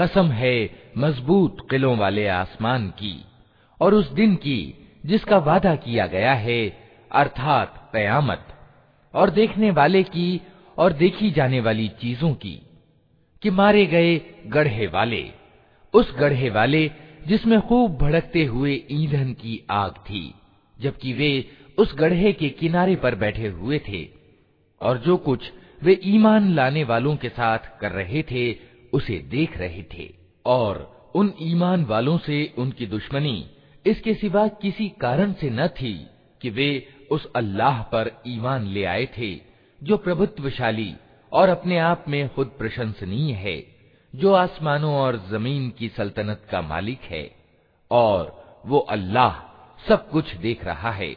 कसम है मज़बूत किलों वाले आसमान की और उस दिन की जिसका वादा किया गया है, अर्थात कयामत, और देखने वाले की और देखी जाने वाली चीज़ों की, कि मारे गए गढ़े वाले, उस गढ़े वाले जिसमें खूब भड़कते हुए ईंधन की आग थी, जबकि वे उस गढ़े के किनारे पर बैठे हुए थे, और जो कुछ वे ईमान लाने वालों के साथ कर रहे थे उसे देख रहे थे और उन ईमान वालों से उनकी दुश्मनी इसके सिवा किसी कारण से न थी कि वे उस अल्लाह पर ईमान ले आए थे, जो प्रभुत्वशाली और अपने आप में खुद प्रशंसनीय है, जो आसमानों और ज़मीन की सल्तनत का मालिक है और वो अल्लाह सब कुछ देख रहा है।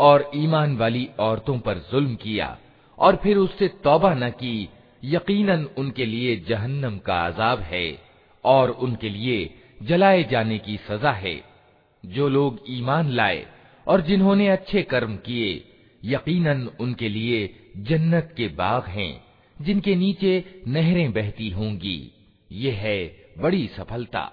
और ईमान वाली औरतों पर जुल्म किया और फिर उससे तौबा न की। यकीनन उनके लिए जहन्नम का अजाब है और उनके लिए जलाए जाने की सजा है। जो लोग ईमान लाए और जिन्होंने अच्छे कर्म किए, यकीनन उनके लिए जन्नत के बाग हैं, जिनके नीचे नहरें बहती होंगी। ये है बड़ी सफलता।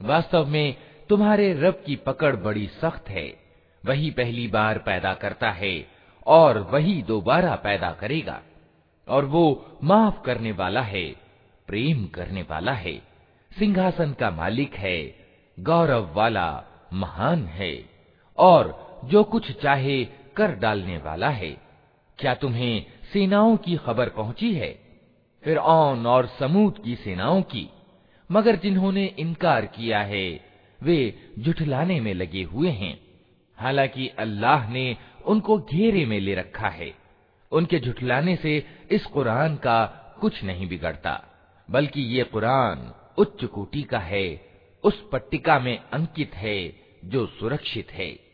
वास्तव में तुम्हारे रब की पकड़ बड़ी सख्त है वही पहली बार पैदा करता है और वही दोबारा पैदा करेगा और वो माफ करने वाला है प्रेम करने वाला है सिंहासन का मालिक है गौरव वाला महान है और जो कुछ चाहे कर डालने वाला है क्या तुम्हें सेनाओं की खबर पहुँची है? फिर और समूद की सेनाओं की। मगर जिन्होंने इनकार किया है, वे जुठलाने में लगे हुए हैं। हालाँकि अल्लाह ने उनको घेरे में ले रखा है। उनके झुठलाने से इस कुरान का कुछ नहीं बिगड़ता, बल्कि ये कुरान उच्च कोटि का है, उस पट्टिका में अंकित है जो सुरक्षित है।